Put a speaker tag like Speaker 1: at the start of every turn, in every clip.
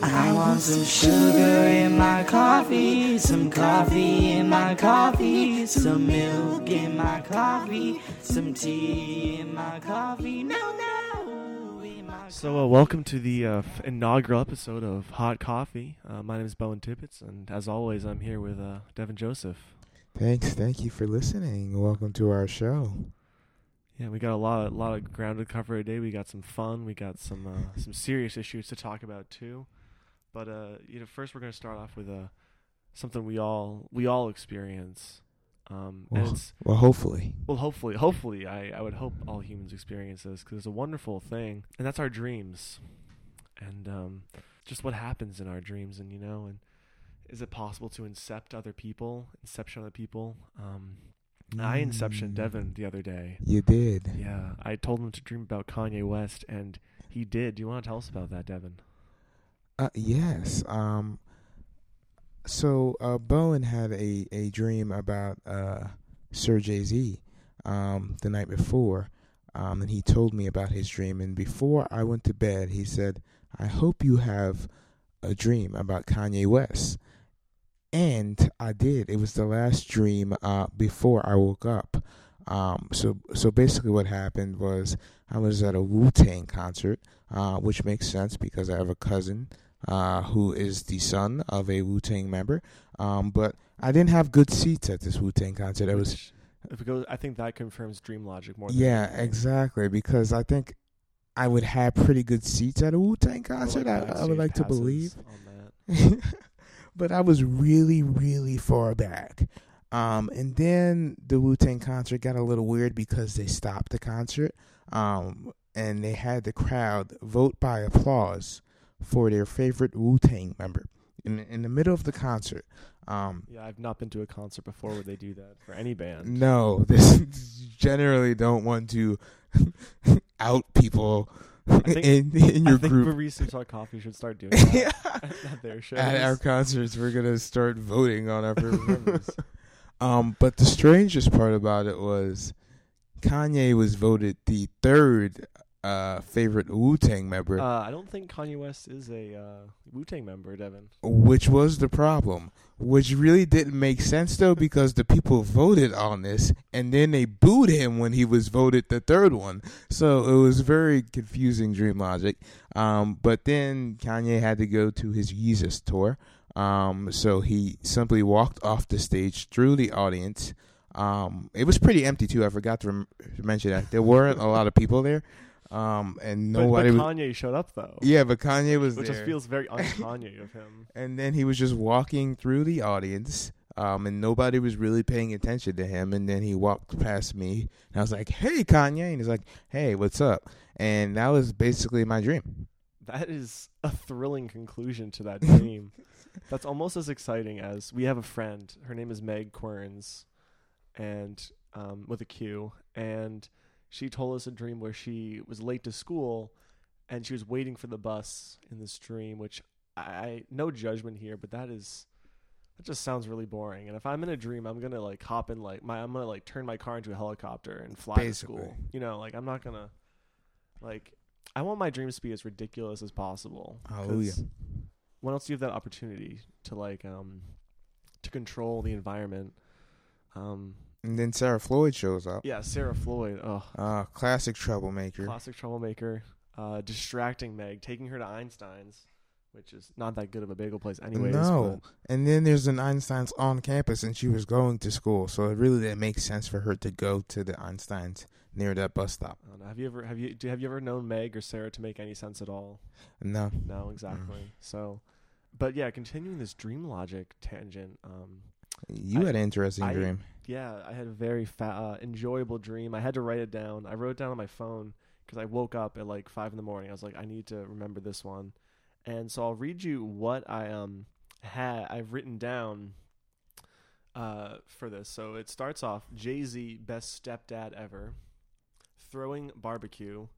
Speaker 1: I want some sugar in my coffee, some coffee in my coffee, some milk in my coffee, some tea in my coffee. No, no. my
Speaker 2: So, uh, welcome to the uh, inaugural episode of Hot Coffee. Uh, my name is Bowen Tibbetts, and as always, I'm here with uh, Devan Joseph.
Speaker 3: Thanks, thank you for listening. Welcome to our show.
Speaker 2: Yeah, we got a lot, of, lot of ground to cover today. We got some fun. We got some, uh, some serious issues to talk about too. But uh, you know, first we're gonna start off with uh, something we all, we all experience. Um, and
Speaker 3: Well,
Speaker 2: it's
Speaker 3: well, hopefully.
Speaker 2: Well, hopefully, hopefully, I, I would hope all humans experience this because it's a wonderful thing, and that's our dreams, and um, just what happens in our dreams, and you know, and is it possible to incept other people, inception other people? Um, I inception
Speaker 3: Mm,
Speaker 2: Devan the other day.
Speaker 3: You did.
Speaker 2: Yeah, I told him to dream about Kanye West, and he did. Do you want to tell us about that, Devan?
Speaker 3: Uh, yes. Um. So, uh, Bowen had a, a dream about uh, Sir Jay Z um, the night before, um, and he told me about his dream. And before I went to bed, he said, "I hope you have a dream about Kanye West." And I did. It was the last dream uh, before I woke up. Um, so, so basically, what happened was I was at a Wu Tang concert, uh, which makes sense because I have a cousin uh, who is the son of a Wu Tang member. Um, but I didn't have good seats at this Wu Tang concert. It was
Speaker 2: Which, if it goes, I think that confirms dream logic more. Than
Speaker 3: yeah,
Speaker 2: anything.
Speaker 3: exactly because I think I would have pretty good seats at a Wu Tang concert.
Speaker 2: like,
Speaker 3: I, I would like to believe. but I was really, really far back. Um, and then the Wu Tang concert got a little weird because they stopped the concert. Um, and they had the crowd vote by applause for their favorite Wu Tang member in in the middle of the concert. Um,
Speaker 2: Yeah, I've not been to a concert before where they do that for any band.
Speaker 3: no, this generally don't want to out people
Speaker 2: think-
Speaker 3: in in
Speaker 2: I
Speaker 3: your
Speaker 2: think
Speaker 3: group.
Speaker 2: Baristas Coffee should start doing that at their shows.
Speaker 3: At our concerts, we're gonna start voting on our favorite members. Um, but the strangest part about it was Kanye was voted the third uh, favorite Wu Tang member,
Speaker 2: uh, I don't think Kanye West is a uh, Wu Tang member, Devan.
Speaker 3: which was the problem. Which really didn't make sense though, because the people voted on this, and then they booed him when he was voted the third one. So it was very confusing dream logic. Um, but then Kanye had to go to his Yeezus tour. Um, so he simply walked off the stage through the audience. Um, it was pretty empty too. I forgot to, rem- to mention that there weren't a lot of people there. Um, and nobody
Speaker 2: but,
Speaker 3: was.
Speaker 2: Kanye showed up though,
Speaker 3: Yeah, but Kanye was
Speaker 2: which
Speaker 3: there.
Speaker 2: just feels very un-Kanye of him.
Speaker 3: and then he was just walking through the audience. Um, and nobody was really paying attention to him. And then he walked past me, and I was like, "Hey, Kanye!" And he's like, "Hey, what's up?" And that was basically my dream.
Speaker 2: That is a thrilling conclusion to that dream. That's almost as exciting as we have a friend. Her name is Meg Querns, and um, with a Q, and she told us a dream where she was late to school, and she was waiting for the bus in this dream. Which I no judgment here, but that is that just sounds really boring. And if I'm in a dream, I'm gonna like hop in like my I'm gonna like turn my car into a helicopter and fly
Speaker 3: Basically.
Speaker 2: to school. You know, like I'm not gonna like I want my dreams to be as ridiculous as possible. 'cause
Speaker 3: Hallelujah.
Speaker 2: When else do you have that opportunity to like um to control the environment? Um
Speaker 3: And then Sarah Floyd shows up.
Speaker 2: yeah, Sarah Floyd, oh
Speaker 3: Uh, classic troublemaker.
Speaker 2: classic troublemaker, uh distracting Meg, taking her to Einstein's, which is not that good of a bagel place anyways.
Speaker 3: no, and then there's an Einstein's on campus, and she was going to school, so it really didn't make sense for her to go to the Einstein's near that bus stop.
Speaker 2: but, I have you ever have you do have you ever known Meg or Sarah to make any sense at all?
Speaker 3: No,
Speaker 2: No, exactly. So but yeah, continuing this dream logic tangent, um
Speaker 3: you
Speaker 2: I-
Speaker 3: had an interesting
Speaker 2: I-
Speaker 3: dream.
Speaker 2: Yeah, I had a very fa- uh, enjoyable dream. I had to write it down. I wrote it down on my phone because I woke up at like five in the morning. I was like, I need to remember this one, and so I'll read you what I um had I've written down uh for this. So it starts off Jay Z best stepdad ever, throwing barbecue,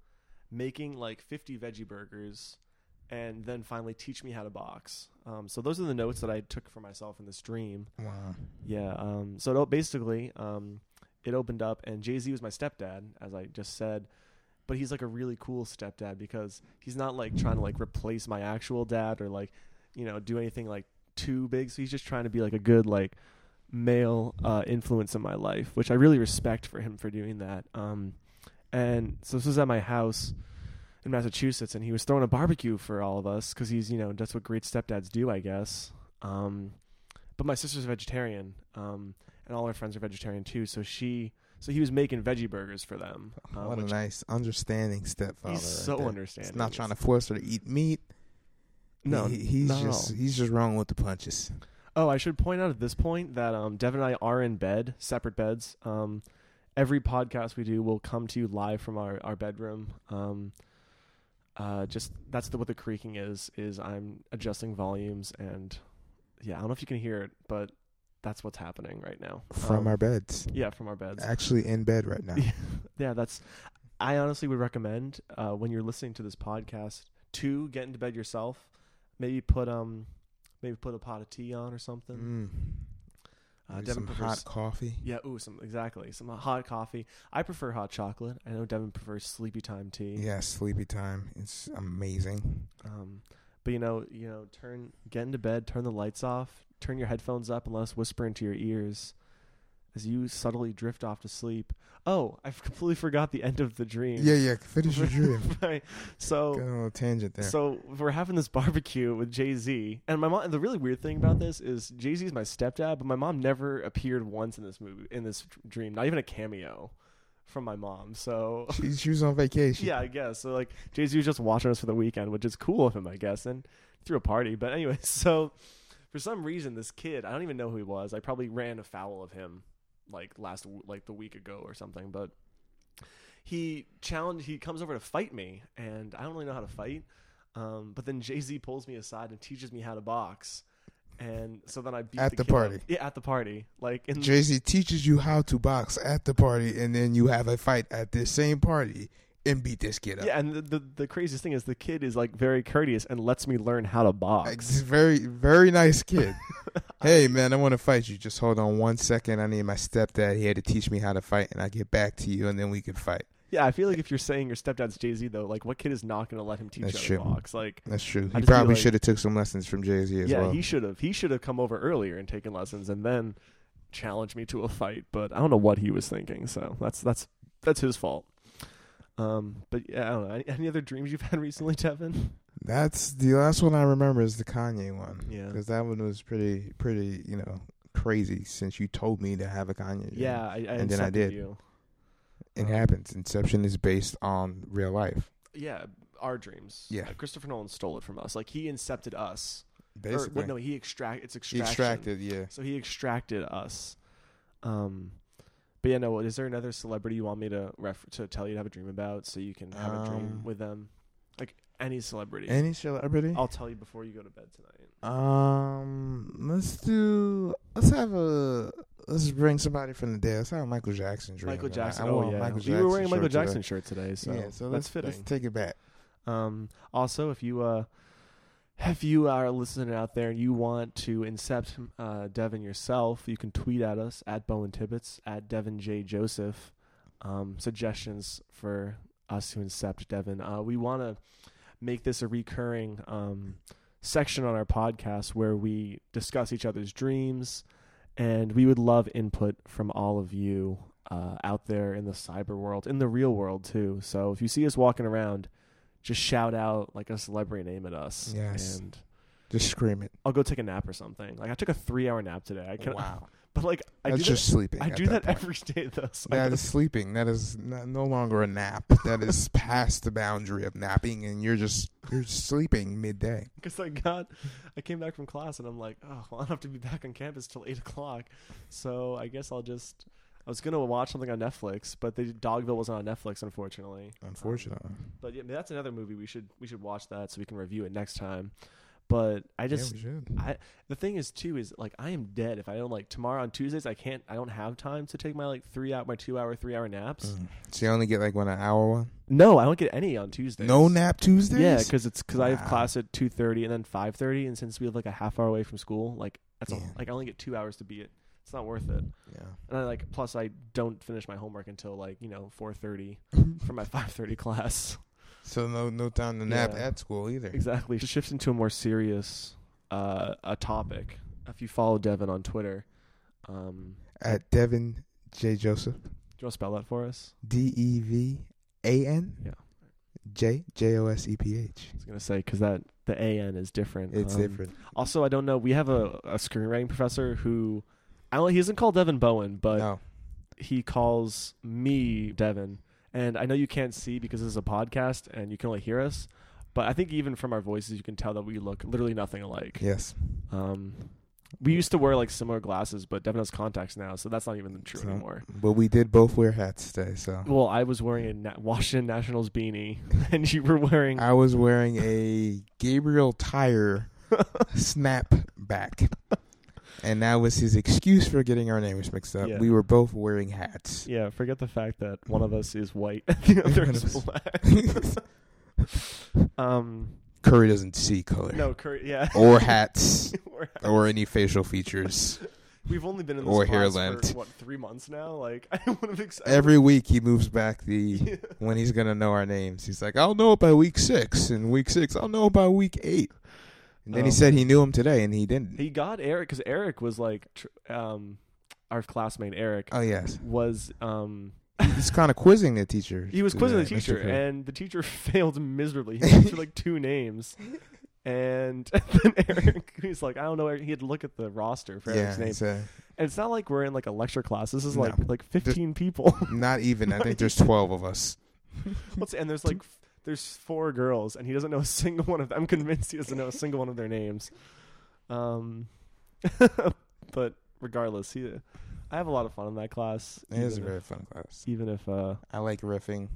Speaker 2: making like fifty veggie burgers, and then finally teach me how to box. Um, so those are the notes that I took for myself in this dream.
Speaker 3: Wow.
Speaker 2: Yeah. Um, so it, basically, um, it opened up, and Jay Z was my stepdad, as I just said. but he's like a really cool stepdad because he's not like trying to like replace my actual dad or like you know do anything like too big. So he's just trying to be like a good like male uh, influence in my life, which I really respect for him for doing that. Um, and so this was at my house in Massachusetts, and he was throwing a barbecue for all of us because he's you know that's what great stepdads do, I guess. Um, but my sister's a vegetarian, um, and all her friends are vegetarian too. So she, so he was making veggie burgers for them. Uh,
Speaker 3: what a nice, understanding stepfather.
Speaker 2: he's so understanding.
Speaker 3: He's not trying to force her to eat meat.
Speaker 2: No,
Speaker 3: he, he's just he's just wrong with the punches.
Speaker 2: Oh, I should point out at this point that um, Devan and I are in bed, separate beds. Um, every podcast we do will come to you live from our, our bedroom. Um, uh, just that's the, what the creaking is. Is I'm adjusting volumes and yeah, I don't know if you can hear it, but that's what's happening right now
Speaker 3: From
Speaker 2: Um,
Speaker 3: our beds,
Speaker 2: yeah from our beds.
Speaker 3: actually in bed right now.
Speaker 2: Yeah, that's. I honestly would recommend uh, when you're listening to this podcast to get into bed yourself. Maybe put um, maybe put a pot of tea on or something.
Speaker 3: Mm.
Speaker 2: Uh, Devan
Speaker 3: some
Speaker 2: prefers,
Speaker 3: hot coffee.
Speaker 2: yeah, ooh, some exactly some hot coffee. I prefer hot chocolate. I know Devan prefers sleepy time tea.
Speaker 3: Yeah, sleepy time. It's amazing.
Speaker 2: Um, but you know, you know, turn get into bed, turn the lights off, turn your headphones up, and let us whisper into your ears as you subtly drift off to sleep. Oh, I completely forgot the end of the dream.
Speaker 3: Yeah, yeah. Finish your dream.
Speaker 2: right. So
Speaker 3: Got a little tangent there.
Speaker 2: So we're having this barbecue with Jay Z, and my mom. And The really weird thing about this is Jay Z is my stepdad, but my mom never appeared once in this movie, in this dream, not even a cameo from my mom. So
Speaker 3: she, she was on vacation.
Speaker 2: yeah, I guess so. Like Jay Z was just watching us for the weekend, which is cool of him, I guess, and threw a party. But anyway, so for some reason, this kid, I don't even know who he was. I probably ran afoul of him like last like the week ago or something, but he challenged he comes over to fight me and I don't really know how to fight. Um, but then Jay Z pulls me aside and teaches me how to box. And so then I beat
Speaker 3: At
Speaker 2: the,
Speaker 3: the
Speaker 2: kid up.
Speaker 3: party.
Speaker 2: Yeah, at the party. Like in
Speaker 3: Jay Z teaches you how to box at the party, and then you have a fight at this same party and beat this kid up.
Speaker 2: Yeah, and the, the the craziest thing is the kid is like very courteous and lets me learn how to box.
Speaker 3: Ex- very, very nice kid. hey, man, I want to fight you. Just hold on one second. I need my stepdad here to teach me how to fight, and I get back to you, and then we can fight.
Speaker 2: Yeah, I feel like if you're saying your stepdad's Jay Z though, like what kid is not going to let him teach
Speaker 3: That's
Speaker 2: you how to box? Like,
Speaker 3: That's true. He probably
Speaker 2: like-
Speaker 3: should have took some lessons from Jay Z as
Speaker 2: yeah,
Speaker 3: well.
Speaker 2: Yeah, he should have. He should have come over earlier and taken lessons and then challenged me to a fight. But I don't know what he was thinking. So that's that's that's his fault. Um, but yeah, I don't know. Any, any other dreams you've had recently, Devan?
Speaker 3: That's the last one I remember is the Kanye one.
Speaker 2: Yeah.
Speaker 3: because that one was pretty, pretty, you know, crazy. Since you told me to have a Kanye, dream.
Speaker 2: Yeah, I, I
Speaker 3: And then I did.
Speaker 2: You.
Speaker 3: it
Speaker 2: um,
Speaker 3: happens. Inception is based on real life,
Speaker 2: Yeah, our dreams.
Speaker 3: Yeah.
Speaker 2: Uh, Christopher Nolan stole it from us. Like he incepted us. Or,
Speaker 3: basically.
Speaker 2: no, he extract. It's
Speaker 3: He
Speaker 2: extraction.
Speaker 3: extracted, yeah.
Speaker 2: So he extracted us. Um, but yeah, no. Is there another celebrity you want me to ref- to tell you to have a dream about, so you can have a dream
Speaker 3: Um,
Speaker 2: with them, like any celebrity?
Speaker 3: Any celebrity?
Speaker 2: I'll tell you before you go to bed tonight.
Speaker 3: Um, let's do. Let's have a. Let's bring somebody from the dead. Let's have a Michael Jackson dream.
Speaker 2: Michael. Jackson. Oh
Speaker 3: want
Speaker 2: yeah,
Speaker 3: Michael
Speaker 2: you were wearing a Michael
Speaker 3: shirt.
Speaker 2: Jackson shirt today, so,
Speaker 3: yeah, so
Speaker 2: that's
Speaker 3: let's,
Speaker 2: fitting.
Speaker 3: let's take it back.
Speaker 2: Um, also, if you uh, if you are a listener out there and you want to incept uh, Devan yourself, you can tweet at us at Bowen Tibbetts at Devan J Joseph. Um, suggestions for us to incept Devan. Uh, we want to make this a recurring um, section on our podcast where we discuss each other's dreams, and we would love input from all of you uh, out there in the cyber world, in the real world too. So if you see us walking around, just shout out like a celebrity name at us.
Speaker 3: Yes.
Speaker 2: And
Speaker 3: Just scream it.
Speaker 2: I'll go take a nap or something. Like I took a three hour nap today. I can
Speaker 3: wow.
Speaker 2: but like I
Speaker 3: That's
Speaker 2: do
Speaker 3: just sleeping.
Speaker 2: I do that,
Speaker 3: point.
Speaker 2: every day though. So I
Speaker 3: That
Speaker 2: don't-
Speaker 3: is sleeping. That is no, no longer a nap. That is past the boundary of napping, and you're just you're sleeping midday.
Speaker 2: because I got, I came back from class and I'm like, oh, well, I don't have to be back on campus till eight o'clock, so I guess I'll just. I was gonna watch something on Netflix, but the Dogville wasn't on Netflix, unfortunately.
Speaker 3: Unfortunately,
Speaker 2: But yeah, that's another movie we should we should watch that so we can review it next time. But I just
Speaker 3: yeah.
Speaker 2: I the thing is too is like I am dead if I don't like tomorrow on Tuesdays I can't I don't have time to take my like three out my two hour three hour naps.
Speaker 3: Mm. So you only get like one an hour one.
Speaker 2: No, I don't get any on Tuesdays.
Speaker 3: No nap Tuesdays.
Speaker 2: Yeah, because it's because I have class at two thirty and then five thirty, and since we live like a half hour away from school, like that's all, like I only get two hours to be at It's not worth it.
Speaker 3: Yeah.
Speaker 2: And I like plus I don't finish my homework until like, you know, 4:30 for my 5:30 class.
Speaker 3: So no no time to nap
Speaker 2: Yeah.
Speaker 3: at school either.
Speaker 2: Exactly. To shift into a more serious uh a topic. If you follow Devan on Twitter, um
Speaker 3: At Devan J Joseph.
Speaker 2: do you want to spell that for us?
Speaker 3: D E V A N
Speaker 2: Yeah.
Speaker 3: J J O S E P H.
Speaker 2: I was gonna say because that the AN is different.
Speaker 3: It's
Speaker 2: Um,
Speaker 3: different.
Speaker 2: Also, I don't know. We have a, a screenwriting professor who, I don't. He doesn't call Devan Bowen, but
Speaker 3: no.
Speaker 2: he calls me Devan. And I know you can't see because this is a podcast and you can only hear us. But I think even from our voices, you can tell that we look literally nothing alike.
Speaker 3: Yes.
Speaker 2: Um, we used to wear like similar glasses, but Devan has contacts now, so that's not even true
Speaker 3: So-
Speaker 2: anymore.
Speaker 3: But we did both wear hats today, so
Speaker 2: Well, I was wearing a Na- Washington Nationals beanie, and you were wearing.
Speaker 3: I was wearing a Gabriel Tire snapback. And that was his excuse for getting our names mixed up.
Speaker 2: Yeah.
Speaker 3: We were both wearing hats.
Speaker 2: yeah, forget the fact that one of us is white and the other is black. um,
Speaker 3: Curry doesn't see color.
Speaker 2: no, Curry, yeah.
Speaker 3: Or hats.
Speaker 2: We're-
Speaker 3: or any facial features.
Speaker 2: We've only been in this
Speaker 3: Or hair length.
Speaker 2: for what three months now. Like I would have expected
Speaker 3: Every week he moves back the when he's gonna know our names. He's like, I'll know it by week six, and week six, I'll know it by week eight. And then he
Speaker 2: Um,
Speaker 3: said he knew him today, and he didn't.
Speaker 2: He got Eric because Eric was like, tr- um, our classmate Eric
Speaker 3: oh yes,
Speaker 2: was um.
Speaker 3: he's kind of quizzing the teacher.
Speaker 2: He was quizzing the teacher, and the teacher failed miserably. He answered like two names, and then Eric, he's like, I don't know. He had to look at the roster for
Speaker 3: yeah,
Speaker 2: Eric's name,
Speaker 3: it's, uh,
Speaker 2: and it's not like we're in like a lecture class. This is like
Speaker 3: No.
Speaker 2: like fifteen people.
Speaker 3: not even. I think there's twelve of us.
Speaker 2: What's and there's like there's four girls, and he doesn't know a single one of them. I'm convinced he doesn't know a single one of their names. Um, but regardless, he, I have a lot of fun in that class.
Speaker 3: It is a very
Speaker 2: if-
Speaker 3: fun class.
Speaker 2: even if uh
Speaker 3: I like riffing.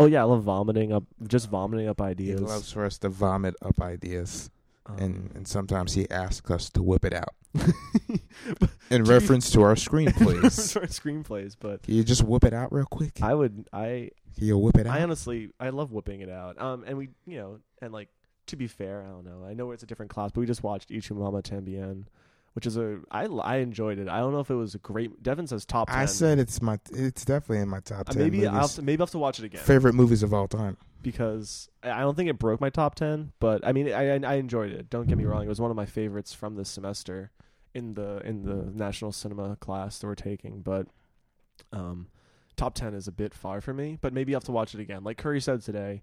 Speaker 2: oh yeah, I love vomiting up, just vomiting up
Speaker 3: He
Speaker 2: ideas.
Speaker 3: loves for us to vomit up ideas,
Speaker 2: Um,
Speaker 3: and and sometimes he asks us to whip it out in reference to our screenplays.
Speaker 2: Sorry, screenplays, but
Speaker 3: Can you just whip it out real quick?
Speaker 2: I would I
Speaker 3: Can you whip it out?
Speaker 2: I honestly I love whipping it out. Um, and we you know and like to be fair, I don't know. I know it's a different class, but we just watched Y Tu Mamá También, which is a I I enjoyed it. I don't know if it was a great. Devan says top. 10.
Speaker 3: I said it's my. It's definitely in my top
Speaker 2: Uh,
Speaker 3: ten.
Speaker 2: maybe I'll have to, maybe I'll have to watch it again
Speaker 3: favorite movies of all time.
Speaker 2: Because I don't think it broke my top ten, but I mean I I enjoyed it. Don't get me wrong; it was one of my favorites from this semester in the in the national cinema class that we're taking. But um, top ten is a bit far for me. But maybe will have to watch it again. Like Curry said today,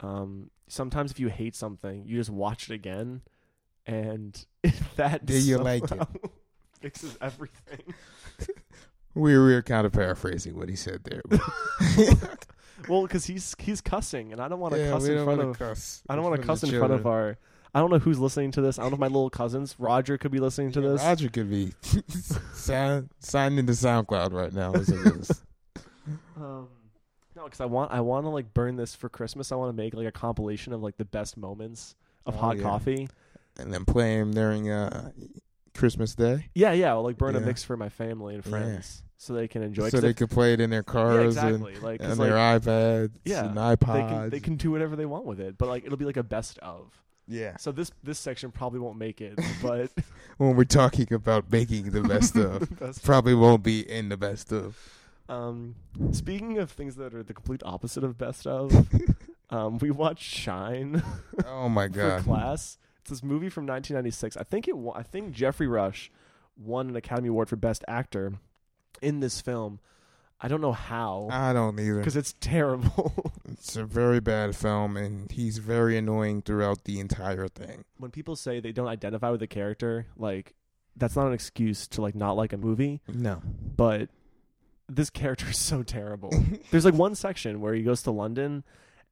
Speaker 2: um, sometimes if you hate something, you just watch it again, and that
Speaker 3: Do you like it?
Speaker 2: fixes everything.
Speaker 3: We we were kind of paraphrasing what he said there.
Speaker 2: Well, because he's he's cussing, and I don't want to
Speaker 3: yeah,
Speaker 2: cuss in front of.
Speaker 3: cuss.
Speaker 2: I don't want to cuss in front of our. I don't know who's listening to this. I don't know if my little cousins, Roger, could be listening to
Speaker 3: Yeah,
Speaker 2: this.
Speaker 3: Roger could be sign, signed into SoundCloud right now. As it is.
Speaker 2: Um, no, because I want I want to like burn this for Christmas. I want to make like a compilation of like the best moments of
Speaker 3: Oh,
Speaker 2: hot
Speaker 3: yeah.
Speaker 2: coffee.
Speaker 3: and then play them during uh, Christmas Day,
Speaker 2: Yeah, yeah. I'll like burn a mix for my family and
Speaker 3: Yeah.
Speaker 2: friends so they can enjoy. it.
Speaker 3: so they can play it in their
Speaker 2: yeah,
Speaker 3: cars
Speaker 2: exactly. Like,
Speaker 3: and,
Speaker 2: 'cause,
Speaker 3: and their
Speaker 2: like,
Speaker 3: iPads
Speaker 2: Yeah,
Speaker 3: and
Speaker 2: they
Speaker 3: iPods.
Speaker 2: can they can do whatever they want with it. But like it'll be like a best of.
Speaker 3: yeah.
Speaker 2: So this this section probably won't make it, but
Speaker 3: When we're talking about making the best of,
Speaker 2: best
Speaker 3: probably won't be in the best of.
Speaker 2: Um, speaking of things that are the complete opposite of best of, um, we watched Shine
Speaker 3: Oh my god.
Speaker 2: class. It's this movie from 1996. I think it. I think Geoffrey Rush won an Academy Award for Best Actor in this film. I don't know how
Speaker 3: I don't either.
Speaker 2: because it's terrible.
Speaker 3: It's a very bad film, and he's very annoying throughout the entire thing.
Speaker 2: when people say they don't identify with the character, like that's not an excuse to like not like a movie.
Speaker 3: No.
Speaker 2: But this character is so terrible. There's like one section where he goes to London,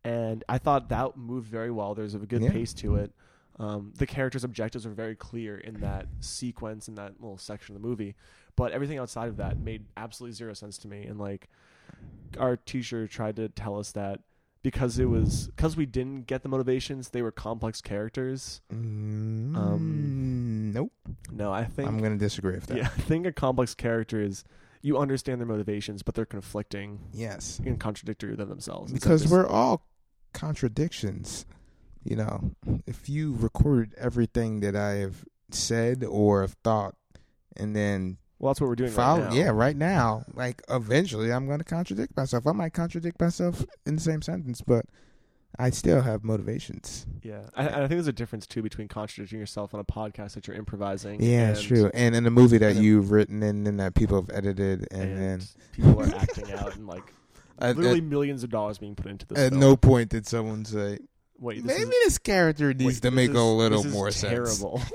Speaker 2: and I thought that moved very well. There's a good
Speaker 3: Yeah.
Speaker 2: pace to it. Um, the character's objectives are very clear in that sequence in that little section of the movie, but everything outside of that made absolutely zero sense to me. And like, our teacher tried to tell us that because it was because we didn't get the motivations, they were complex characters.
Speaker 3: Mm,
Speaker 2: Um,
Speaker 3: nope.
Speaker 2: No, I think
Speaker 3: I'm gonna disagree with that.
Speaker 2: yeah, I think a complex character is you understand their motivations, but they're conflicting
Speaker 3: Yes.
Speaker 2: and contradictory within themselves.
Speaker 3: Because we're all contradictions. You know, if you recorded everything that I have said or have thought, and then
Speaker 2: Well, that's what we're doing
Speaker 3: follow.
Speaker 2: right now.
Speaker 3: Yeah, right now. Like eventually, I'm going to contradict myself. I might contradict myself in the same sentence, but I still have motivations.
Speaker 2: Yeah, I, I think there's a difference too between contradicting yourself on a podcast that you're improvising.
Speaker 3: Yeah,
Speaker 2: and,
Speaker 3: it's true. And in a movie that you've written and then that people have edited, and,
Speaker 2: And,
Speaker 3: then
Speaker 2: people are acting out and like literally millions of dollars being put into this.
Speaker 3: at
Speaker 2: film.
Speaker 3: no point did someone say
Speaker 2: Wait, this
Speaker 3: maybe
Speaker 2: is,
Speaker 3: this character needs
Speaker 2: wait,
Speaker 3: to make
Speaker 2: is-
Speaker 3: a little
Speaker 2: this is
Speaker 3: more sense.
Speaker 2: terrible.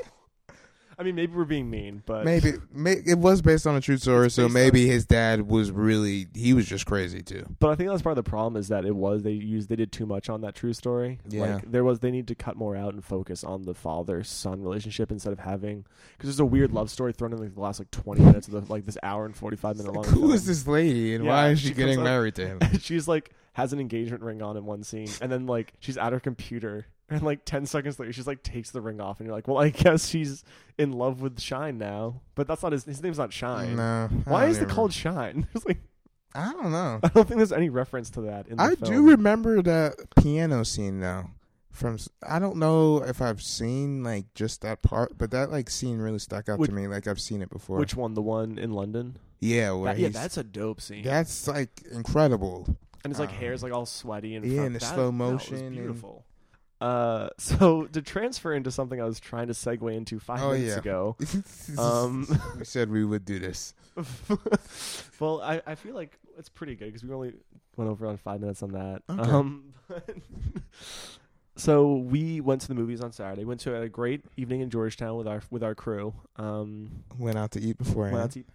Speaker 2: I mean, maybe we're being mean, but
Speaker 3: Maybe may, it was based on a true story, so maybe his dad was really he was just crazy too.
Speaker 2: But I think that's part of the problem is that it was they used they did too much on that true story.
Speaker 3: Yeah.
Speaker 2: Like there was they need to cut more out and focus on the father son relationship instead of having because there's a weird love story thrown in like the last like 20 minutes of the like this hour and 45 minute long.
Speaker 3: Like, who
Speaker 2: film.
Speaker 3: is this lady and
Speaker 2: Yeah,
Speaker 3: why is
Speaker 2: she
Speaker 3: she getting
Speaker 2: up-
Speaker 3: married to him?
Speaker 2: she's like has an engagement ring on in one scene and then like she's at her computer and like 10 seconds later she's like takes the ring off and you're like well i guess she's in love with shine now but that's not his his name's not shine
Speaker 3: No,
Speaker 2: why is it called shine it's like
Speaker 3: I don't know.
Speaker 2: i don't think there's any reference to that in the
Speaker 3: I
Speaker 2: film.
Speaker 3: do remember that piano scene though. From I don't know if I've seen like just that part, but that like scene really stuck out
Speaker 2: Which-
Speaker 3: to me. Like I've seen it before.
Speaker 2: which one the one in london
Speaker 3: yeah,
Speaker 2: That- yeah that's a dope scene
Speaker 3: that's like incredible.
Speaker 2: And his like
Speaker 3: um,
Speaker 2: hair's like all sweaty and
Speaker 3: yeah, and the
Speaker 2: that-
Speaker 3: slow motion and-
Speaker 2: beautiful uh so to transfer into something i was trying to segue into five
Speaker 3: Oh,
Speaker 2: minutes
Speaker 3: yeah.
Speaker 2: ago Um,
Speaker 3: we said we would do this.
Speaker 2: well, I, I feel like it's pretty good because we only went over on five minutes on that.
Speaker 3: Okay.
Speaker 2: Um, so we went to the movies on Saturday. Went to a great evening in Georgetown with our with our crew. Um,
Speaker 3: Went out to eat before.
Speaker 2: went out to eat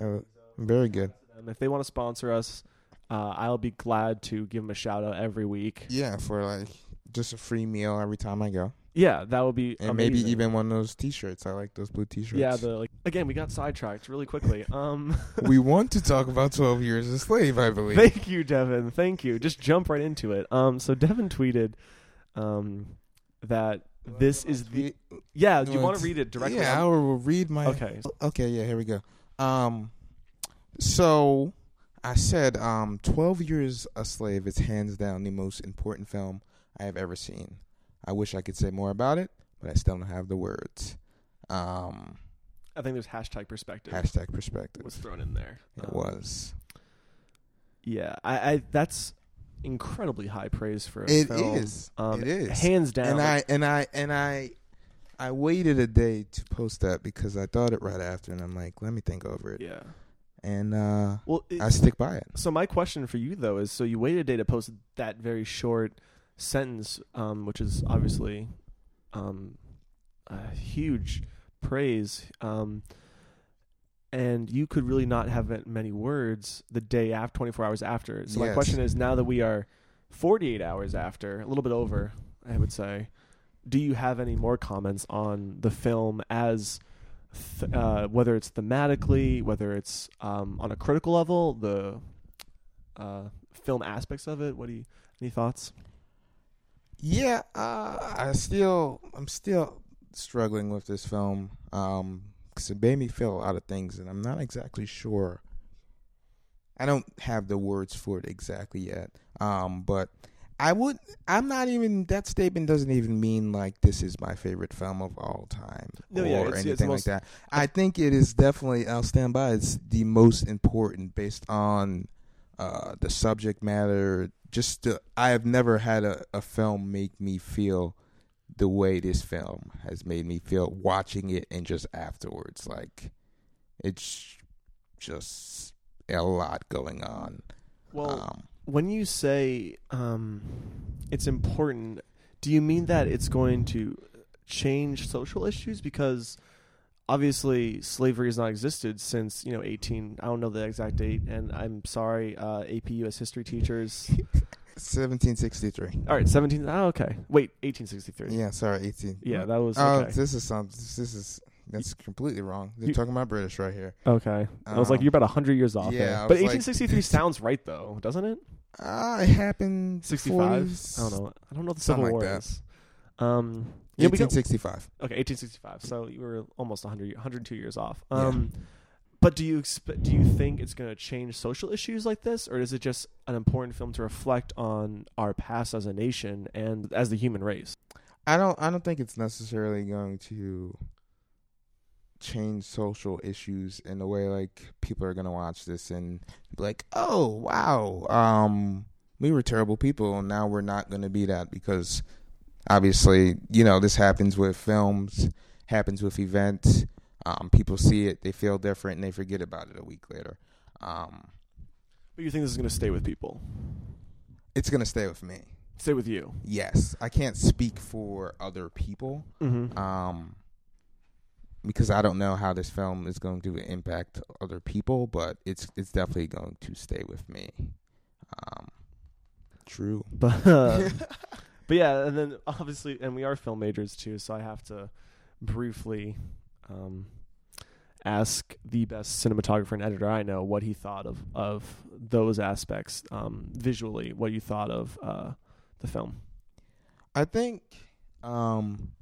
Speaker 3: Oh, very good.
Speaker 2: If they want to sponsor us, uh, I'll be glad to give them a shout out every week.
Speaker 3: Yeah, for like just a free meal every time I go,
Speaker 2: Yeah, that would be
Speaker 3: and maybe even one of those T-shirts. I like those blue T-shirts.
Speaker 2: yeah. The like again, we got sidetracked really quickly. Um,
Speaker 3: we want to talk about Twelve Years a Slave, I believe.
Speaker 2: Thank you, Devan. Thank you. Just jump right into it. Um, so Devan tweeted, um, that this is the yeah. Do you want to read it directly?
Speaker 3: Yeah, I will read my.
Speaker 2: okay.
Speaker 3: Okay, yeah, here we go. Um, so I said, um, Twelve Years a Slave is hands down the most important film I have ever seen. I wish I could say more about it, but I still don't have the words. Um,
Speaker 2: I think there's hashtag perspective
Speaker 3: hashtag perspective.
Speaker 2: was thrown in there.
Speaker 3: It
Speaker 2: Um,
Speaker 3: was.
Speaker 2: Yeah, I, I that's incredibly high praise for a
Speaker 3: It
Speaker 2: film.
Speaker 3: is.
Speaker 2: Um,
Speaker 3: it is.
Speaker 2: hands down.
Speaker 3: and I and I and I I waited a day to post that because I thought it right after, and I'm like, let me think over it,
Speaker 2: yeah.
Speaker 3: And uh,
Speaker 2: Well,
Speaker 3: I stick by it.
Speaker 2: so my question for you though is: so you waited a day to post that very short sentence, um, which is obviously um, a huge praise, um, and you could really not have many words the day after, 24 hours after. So my question is: now that we are 48 hours after, a little bit over, I would say, do you have any more comments on the film as th- uh, whether it's thematically, whether it's um, on a critical level, the uh, film aspects of it. What do you? Any thoughts?
Speaker 3: Yeah, uh, I still, I'm still struggling with this film um, because it made me feel a lot of things, and I'm not exactly sure. I don't have the words for it exactly yet, um, but I would. I'm not even. That statement doesn't even mean like this is my favorite film of all time
Speaker 2: No,
Speaker 3: or
Speaker 2: yeah, it's- it's
Speaker 3: anything
Speaker 2: most-
Speaker 3: like that. I think it is definitely. I'll stand by. It's the most important based on uh, the subject matter. Just the, I have never had a, a film make me feel the way this film has made me feel watching it and just afterwards. Like it's just a lot going on.
Speaker 2: Well,
Speaker 3: um,
Speaker 2: when you say um, it's important, do you mean that it's going to change social issues? Because obviously slavery has not existed since you know 18. I don't know the exact date, and I'm sorry, uh, AP US history teachers.
Speaker 3: 1763.
Speaker 2: All right, 17. Oh, okay. Wait, 1863.
Speaker 3: Yeah, sorry, 18.
Speaker 2: Yeah, that was
Speaker 3: Oh,
Speaker 2: okay.
Speaker 3: this is something. This is that's completely wrong. They're
Speaker 2: You-
Speaker 3: talking about British right here.
Speaker 2: Okay. I was like,
Speaker 3: Um,
Speaker 2: you're about 100 years off
Speaker 3: yeah.
Speaker 2: But
Speaker 3: was like-
Speaker 2: 1863 sounds right, though, doesn't it?
Speaker 3: Ah, it happened
Speaker 2: 65?
Speaker 3: 40s,
Speaker 2: I don't know. I don't know the Civil
Speaker 3: like
Speaker 2: War
Speaker 3: that.
Speaker 2: is. Um, yeah, we got,
Speaker 3: 1865.
Speaker 2: okay, 1865. So you were almost 100, 102 years off.
Speaker 3: Yeah.
Speaker 2: Um, But do you expect? Do you think it's going to change social issues like this, or is it just an important film to reflect on our past as a nation and as the human race?
Speaker 3: I don't. I don't think it's necessarily going to change social issues in a way like people are gonna watch this and be like, oh wow, um, we were terrible people, and now we're not gonna be that because obviously, you know, this happens with films, happens with events. Um, people see it, they feel different, and they forget about it a week later. Um,
Speaker 2: But you think this is to stay with people?
Speaker 3: it's gonna stay with me.
Speaker 2: Stay with you.
Speaker 3: Yes, I can't speak for other people.
Speaker 2: Mm-hmm.
Speaker 3: um, because I don't know how this film is going to impact other people, but it's it's definitely going to stay with me. Um, true.
Speaker 2: But uh, but yeah, and then obviously, and we are film majors too, so I have to briefly um, ask the best cinematographer and editor I know what he thought of of those aspects um, visually. What you thought of uh, the film?
Speaker 3: I think um,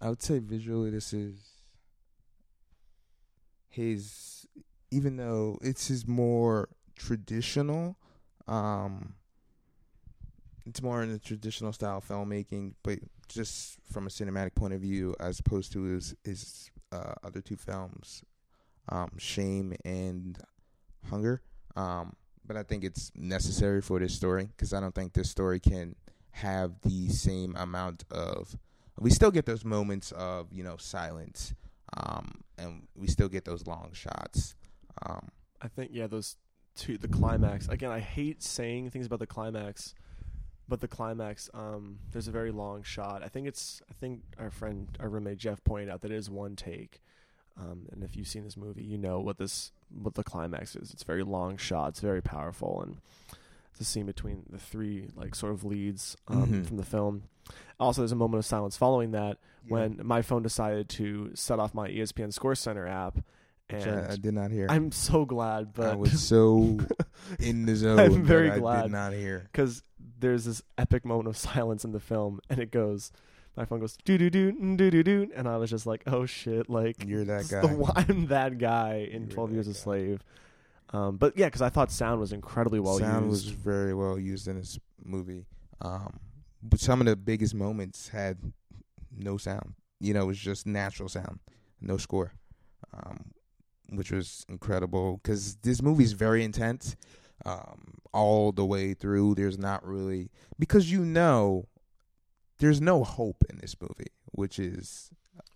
Speaker 3: I would say visually this is his, even though it's his more traditional. Um, it's more in the traditional style filmmaking, but just from a cinematic point of view, as opposed to his his uh, other two films, um, Shame and Hunger. Um, but I think it's necessary for this story because I don't think this story can have the same amount of. We still get those moments of you know silence, um, and we still get those long shots. Um,
Speaker 2: I think yeah, those two the climax. Again, I hate saying things about the climax, but the climax um there's a very long shot. I think it's I think our friend our roommate Jeff pointed out that it is one take. Um, and if you've seen this movie, you know what this what the climax is. It's very long shot. It's very powerful, and it's a scene between the three like sort of leads um,
Speaker 3: Mhm.
Speaker 2: from the film. Also, there's a moment of silence following that when my phone decided to set off my ESPN Score Center app,
Speaker 3: which
Speaker 2: and
Speaker 3: I, I did not hear.
Speaker 2: I'm so glad, but
Speaker 3: I was so in the zone.
Speaker 2: I'm very
Speaker 3: that I
Speaker 2: glad.
Speaker 3: did not hear.
Speaker 2: because there's this epic moment of silence in the film, and it goes, my phone goes doo doo doo doo doo doo, and I was just like, oh shit, like
Speaker 3: You're that guy.
Speaker 2: The, I'm that guy in
Speaker 3: You're
Speaker 2: Twelve
Speaker 3: that
Speaker 2: Years a. Slave. Um, but yeah, because I thought sound was incredibly well
Speaker 3: sound
Speaker 2: used.
Speaker 3: was very well used in this movie. Um, but some of the biggest moments had no sound. You know, it was just natural sound, no score, um, which was incredible because this movie is very intense um, all the way through. There's not really because you know there's no hope in this movie, which is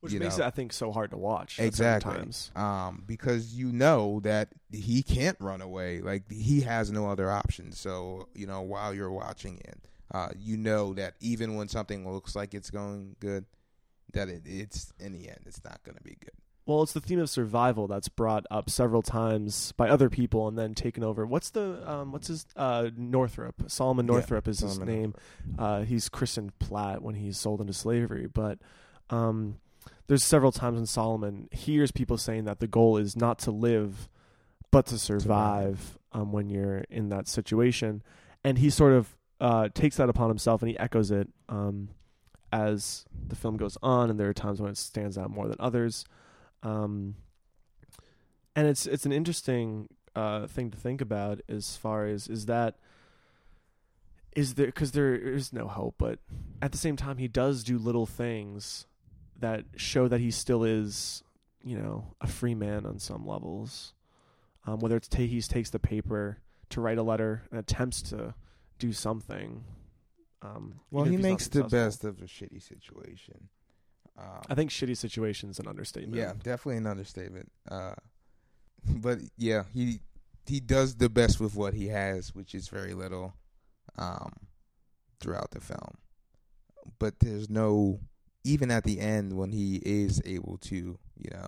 Speaker 2: which makes
Speaker 3: know.
Speaker 2: it, I think, so hard to watch.
Speaker 3: Exactly.
Speaker 2: Times.
Speaker 3: um, because you know that he can't run away. Like he has no other option. So you know while you're watching it, uh, you know that even when something looks like it's going good, that it, it's in the end it's not going to be good.
Speaker 2: Well, it's the theme of survival that's brought up several times by other people and then taken over. What's the um, what's his uh, Northrop? Solomon
Speaker 3: Yeah,
Speaker 2: Northrop is his name. Uh, he's christened Platt when he's sold into slavery, but um, there's several times when Solomon hears people saying that the goal is not to live, but to survive um, when you're in that situation, and he sort of uh, takes that upon himself and he echoes it um, as the film goes on, and there are times when it stands out more than others. Um, and it's it's an interesting uh, thing to think about as far as is that is there because there is no hope, but at the same time he does do little things that show that he still is you know a free man on some levels. Um, whether it's ta- he takes the paper to write a letter and attempts to do something. Um,
Speaker 3: Well, he
Speaker 2: if he's not
Speaker 3: makes the best of a shitty situation. Um,
Speaker 2: I think shitty situation's an understatement.
Speaker 3: Yeah, definitely an understatement. Uh, but yeah, he he does the best with what he has, which is very little, um, throughout the film. But there's no, even at the end when he is able to, you know,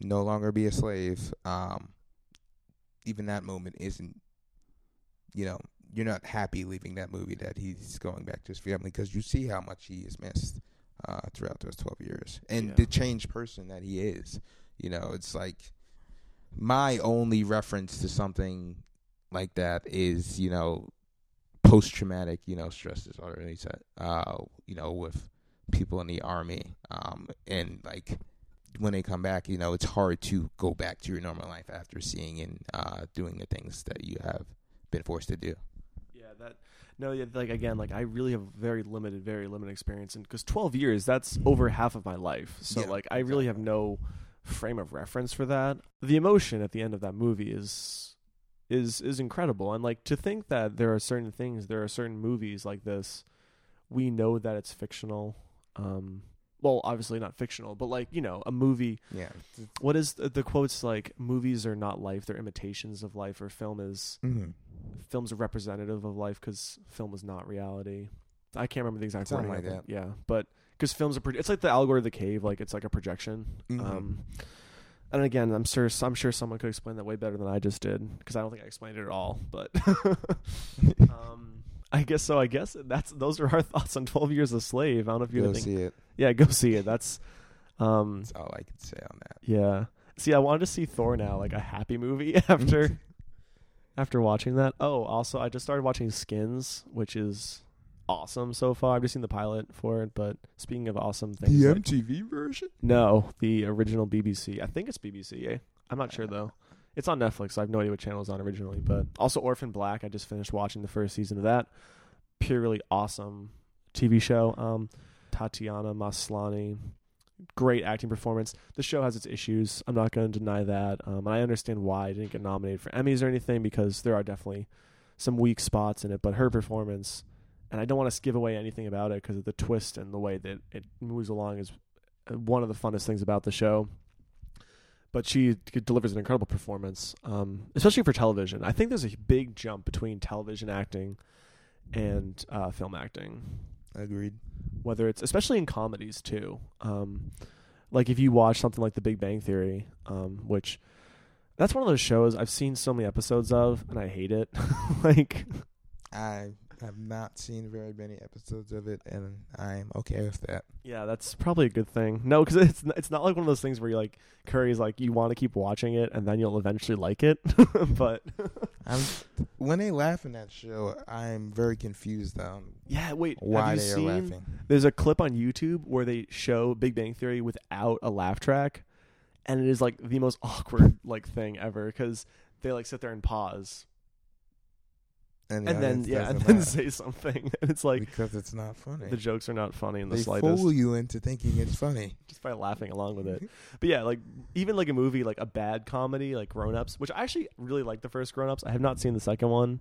Speaker 3: no longer be a slave. Um, even that moment isn't, you know, you're not happy leaving that movie that he's going back to his family because you see how much he is missed uh, throughout those 12 years and
Speaker 2: Yeah.
Speaker 3: the changed person that he is. You know, it's like my only reference to something like that is, you know, post traumatic, you know, stress disorder, and he said, uh, you know, with people in the army. Um, and like when they come back, you know, it's hard to go back to your normal life after seeing and uh, doing the things that you have been forced to do.
Speaker 2: Yeah, that no, yeah, like again, like I really have very limited, very limited experience, and because twelve years, that's over half of my life. So
Speaker 3: Yeah,
Speaker 2: like I really have no frame of reference for that. The emotion at the end of that movie is is is incredible, and like to think that there are certain things, there are certain movies like this, we know that it's fictional. Um, well, obviously not fictional, but like you know, a movie
Speaker 3: Yeah.
Speaker 2: what is the, the quotes like movies are not life they're imitations of life or film is
Speaker 3: Mm-hmm.
Speaker 2: film's a representative of life because film is not reality i can't remember the exact
Speaker 3: Something
Speaker 2: wording
Speaker 3: like
Speaker 2: it. yeah but because film's are pro- it's like the allegory of the cave like it's like a projection
Speaker 3: Mhm.
Speaker 2: um and again i'm sure i'm sure someone could explain that way better than i just did because i don't think i explained it at all but um i guess so i guess that's those are our thoughts on 12 years a slave i don't know if you
Speaker 3: Go
Speaker 2: anything
Speaker 3: see it.
Speaker 2: yeah go see it that's um
Speaker 3: That's all I can say on that.
Speaker 2: yeah. See, I wanted to see Thor now, like a happy movie after after watching that. Oh, also I just started watching Skins, which is awesome so far. I've just seen the pilot for it, but speaking of awesome things,
Speaker 3: The
Speaker 2: like-
Speaker 3: MTV version?
Speaker 2: no, the original BBC. I think it's BBC. Eh? I'm not sure though. It's on Netflix. So I have no idea what channel it's on originally, but also Orphan Black. I just finished watching the first season of that. Purely awesome TV show. Um, Tatiana Maslany, great acting performance. The show has its issues. I'm not going to deny that. Um, and I understand why I didn't get nominated for Emmys or anything because there are definitely some weak spots in it. But her performance, and I don't want to give away anything about it because of the twist and the way that it moves along is uh, one of the funnest things about the show. But she delivers an incredible performance, um, especially for television. I think there's a big jump between television acting and uh, film acting
Speaker 3: Agreed.
Speaker 2: whether it's especially in comedies too. Um, like if you watch something like The Big Bang Theory, um, which that's one of those shows I've seen so many episodes of and I hate it. like
Speaker 3: I have not seen very many episodes of it, and I'm okay with that.
Speaker 2: yeah, that's probably a good thing. No, because it's it's not like one of those things where you like Curry's like you want to keep watching it and then you'll eventually like it, but
Speaker 3: I'm when they laugh in that show, I'm very confused on
Speaker 2: yeah, wait,
Speaker 3: why they are laughing.
Speaker 2: There's a clip on YouTube where they show Big Bang Theory without a laugh track, and it is like the most awkward like thing ever because they like sit there and pause
Speaker 3: And,
Speaker 2: and then yeah, and then say something, and it's like
Speaker 3: because it's not funny.
Speaker 2: the jokes are not funny in the
Speaker 3: they
Speaker 2: slightest,
Speaker 3: fool you into thinking it's funny.
Speaker 2: just by laughing along with it. But yeah, like even like a movie like a bad comedy like Grown Ups, which I actually really like the first Grown Ups. I have not seen the second one.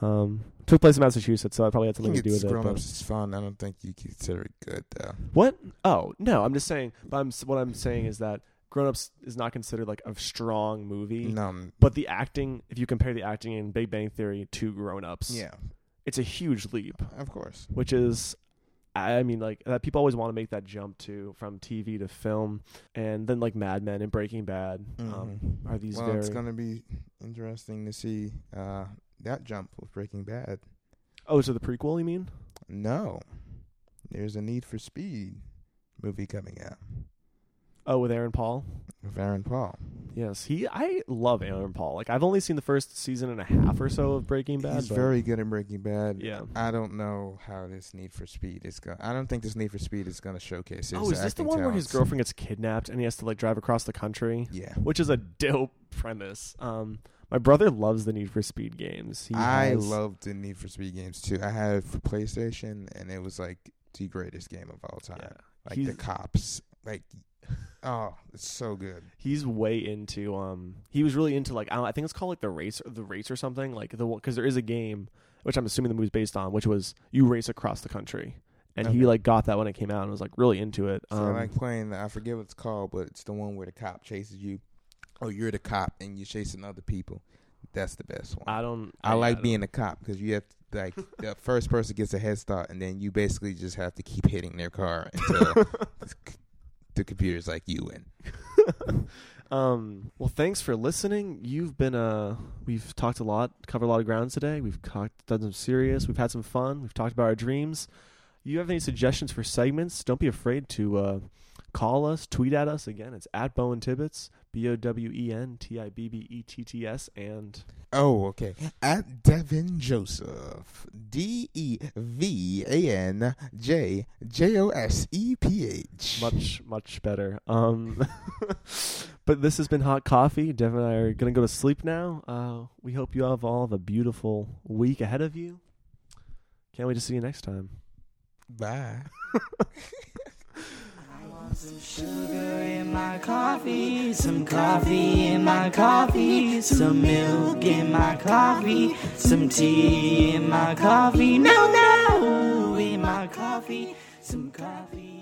Speaker 2: Um, took place in Massachusetts, so I probably had something to do with it.
Speaker 3: Grown Ups is fun. I don't think you consider it good though.
Speaker 2: What? Oh no, I'm just saying. But I'm what I'm saying is that Grown Ups is not considered like a strong movie.
Speaker 3: No,
Speaker 2: But the acting, if you compare the acting in Big Bang Theory to Grown Ups,
Speaker 3: yeah,
Speaker 2: it's a huge leap.
Speaker 3: of course.
Speaker 2: Which is, I mean, like that people always want to make that jump to from TV to film, and then like Mad Men and Breaking Bad um,
Speaker 3: Mhm.
Speaker 2: are these
Speaker 3: well,
Speaker 2: very.
Speaker 3: it's gonna be interesting to see uh, that jump with Breaking Bad.
Speaker 2: oh, so the prequel? You mean?
Speaker 3: No, there's a Need for Speed movie coming out
Speaker 2: Oh, with Aaron Paul.
Speaker 3: with Aaron Paul.
Speaker 2: Yes, he. I love Aaron Paul. Like I've only seen the first season and a half or so of Breaking Bad.
Speaker 3: He's
Speaker 2: but-
Speaker 3: very good at Breaking Bad.
Speaker 2: Yeah.
Speaker 3: I don't know how this Need for Speed is going. I don't think this Need for Speed is going to showcase his.
Speaker 2: Oh, is this the one where his girlfriend gets kidnapped and he has to like drive across the country?
Speaker 3: Yeah.
Speaker 2: Which is a dope premise. Um, my brother loves the Need for Speed games. He
Speaker 3: I
Speaker 2: has-
Speaker 3: loved the Need for Speed games too. I had it for PlayStation, and it was like the greatest game of all time.
Speaker 2: Yeah.
Speaker 3: Like the cops, like oh, it's so good.
Speaker 2: He's way into um. He was really into like I, I think it's called like the race the race or something like the because there is a game which I'm assuming the movie's based on which was you race across the country and he like got that when it came out and was like really into it.
Speaker 3: So
Speaker 2: Um,
Speaker 3: I like playing. I forget what it's called, but it's the one where the cop chases you. Oh, you're the cop, and you're chasing other people. That's the best one.
Speaker 2: I don't.
Speaker 3: I like
Speaker 2: don't-
Speaker 3: being a cop because you have to, like the first person gets a head start, and then you basically just have to keep hitting their car until the computer's like you win.
Speaker 2: um. Well, thanks for listening. You've been uh. We've talked a lot, covered a lot of ground today. We've talked, done some serious. We've had some fun. We've talked about our dreams. You have any suggestions for segments? Don't be afraid to uh, call us, tweet at us. Again, it's at Bowen Tibbetts, B O W E N T I B B E T T S, and
Speaker 3: Oh, okay. At Devan Joseph, D E V A N J J O S E P H.
Speaker 2: much much better. Um, but this has been hot coffee. Devan and I are gonna go to sleep now. Uh, we hope you have all have a beautiful week ahead of you. Can't wait to see you next time.
Speaker 3: Bye.
Speaker 1: Some sugar in my coffee, some coffee in my coffee, some milk in my coffee, some tea in my coffee. No, no, in my coffee, some coffee.